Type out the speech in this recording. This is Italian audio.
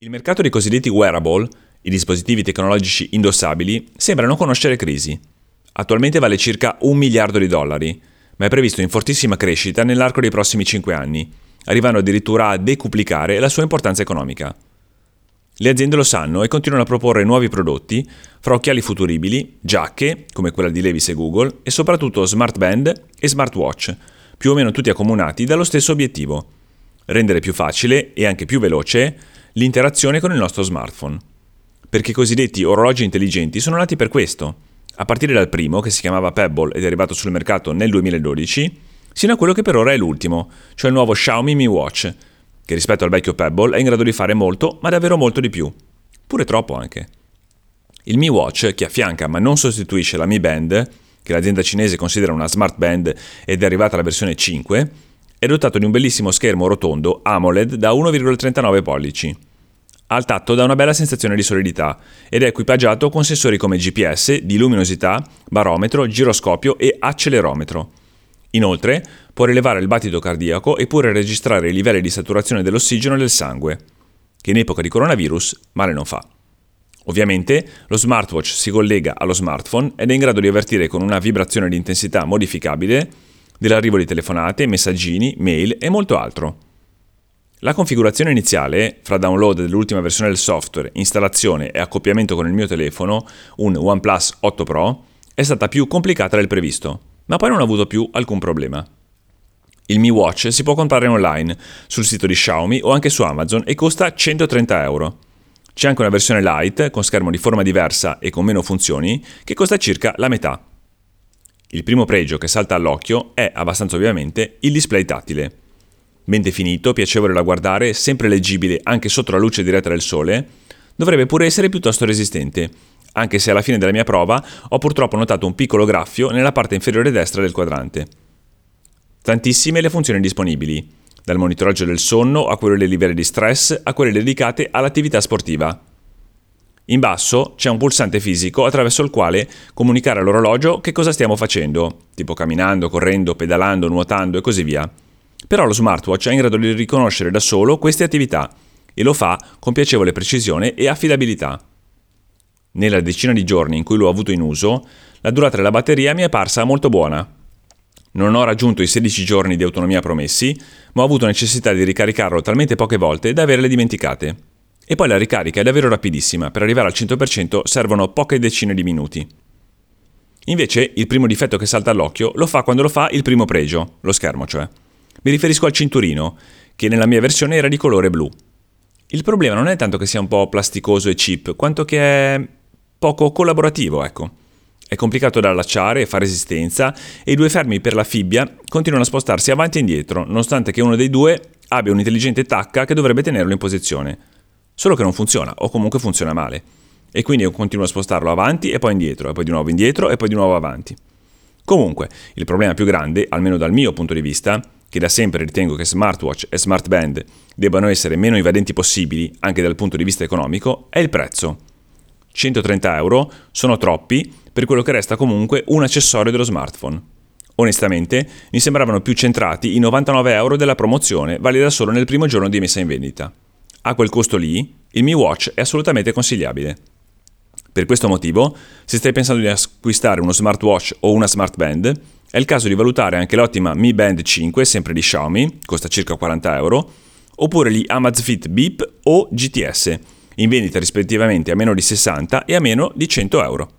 Il mercato dei cosiddetti wearable, i dispositivi tecnologici indossabili, sembrano conoscere crisi. Attualmente vale circa un miliardo di dollari, ma è previsto in fortissima crescita nell'arco dei prossimi 5 anni, arrivando addirittura a decuplicare la sua importanza economica. Le aziende lo sanno e continuano a proporre nuovi prodotti, fra occhiali futuribili, giacche, come quella di Levis e Google, e soprattutto smart band e smartwatch, più o meno tutti accomunati dallo stesso obiettivo, rendere più facile e anche più veloce l'interazione con il nostro smartphone. Perché i cosiddetti orologi intelligenti sono nati per questo, a partire dal primo, che si chiamava Pebble ed è arrivato sul mercato nel 2012, sino a quello che per ora è l'ultimo, cioè il nuovo Xiaomi Mi Watch, che rispetto al vecchio Pebble è in grado di fare molto, ma davvero molto di più. Pure troppo anche. Il Mi Watch, che affianca ma non sostituisce la Mi Band, che l'azienda cinese considera una smart band ed è arrivata alla versione 5, è dotato di un bellissimo schermo rotondo AMOLED da 1,39 pollici. Al tatto dà una bella sensazione di solidità ed è equipaggiato con sensori come GPS, di luminosità, barometro, giroscopio e accelerometro. Inoltre può rilevare il battito cardiaco e pure registrare i livelli di saturazione dell'ossigeno del sangue, che in epoca di coronavirus male non fa. Ovviamente lo smartwatch si collega allo smartphone ed è in grado di avvertire con una vibrazione di intensità modificabile dell'arrivo di telefonate, messaggini, mail e molto altro. La configurazione iniziale, fra download dell'ultima versione del software, installazione e accoppiamento con il mio telefono, un OnePlus 8 Pro, è stata più complicata del previsto, ma poi non ho avuto più alcun problema. Il Mi Watch si può comprare online, sul sito di Xiaomi o anche su Amazon e costa 130 euro. C'è anche una versione light, con schermo di forma diversa e con meno funzioni, che costa circa la metà. Il primo pregio che salta all'occhio è, abbastanza ovviamente, il display tattile. Ben definito, piacevole da guardare, sempre leggibile anche sotto la luce diretta del sole, dovrebbe pure essere piuttosto resistente, anche se alla fine della mia prova ho purtroppo notato un piccolo graffio nella parte inferiore destra del quadrante. Tantissime le funzioni disponibili, dal monitoraggio del sonno a quelle dei livelli di stress a quelle dedicate all'attività sportiva. In basso c'è un pulsante fisico attraverso il quale comunicare all'orologio che cosa stiamo facendo, tipo camminando, correndo, pedalando, nuotando e così via. Però lo smartwatch è in grado di riconoscere da solo queste attività e lo fa con piacevole precisione e affidabilità. Nella decina di giorni in cui l'ho avuto in uso, la durata della batteria mi è parsa molto buona, non ho raggiunto i 16 giorni di autonomia promessi, ma ho avuto necessità di ricaricarlo talmente poche volte da averle dimenticate. E poi la ricarica è davvero rapidissima, per arrivare al 100% servono poche decine di minuti. Invece, il primo difetto che salta all'occhio lo fa quando lo fa il primo pregio, lo schermo cioè. Mi riferisco al cinturino, che nella mia versione era di colore blu. Il problema non è tanto che sia un po' plasticoso e cheap, quanto che è poco collaborativo, ecco. È complicato da allacciare e fa resistenza e i due fermi per la fibbia continuano a spostarsi avanti e indietro, nonostante che uno dei due abbia un'intelligente tacca che dovrebbe tenerlo in posizione. Solo che non funziona, o comunque funziona male. E quindi io continuo a spostarlo avanti e poi indietro, e poi di nuovo indietro e poi di nuovo avanti. Comunque, il problema più grande, almeno dal mio punto di vista, che da sempre ritengo che smartwatch e smartband debbano essere meno invadenti possibili anche dal punto di vista economico, è il prezzo. 130 euro sono troppi per quello che resta comunque un accessorio dello smartphone. Onestamente, mi sembravano più centrati i 99 euro della promozione, valida solo nel primo giorno di messa in vendita. A quel costo lì, il Mi Watch è assolutamente consigliabile. Per questo motivo, se stai pensando di acquistare uno smartwatch o una smart band, è il caso di valutare anche l'ottima Mi Band 5, sempre di Xiaomi, costa circa 40 euro, oppure gli Amazfit Beep o GTS, in vendita rispettivamente a meno di 60 e a meno di 100 euro.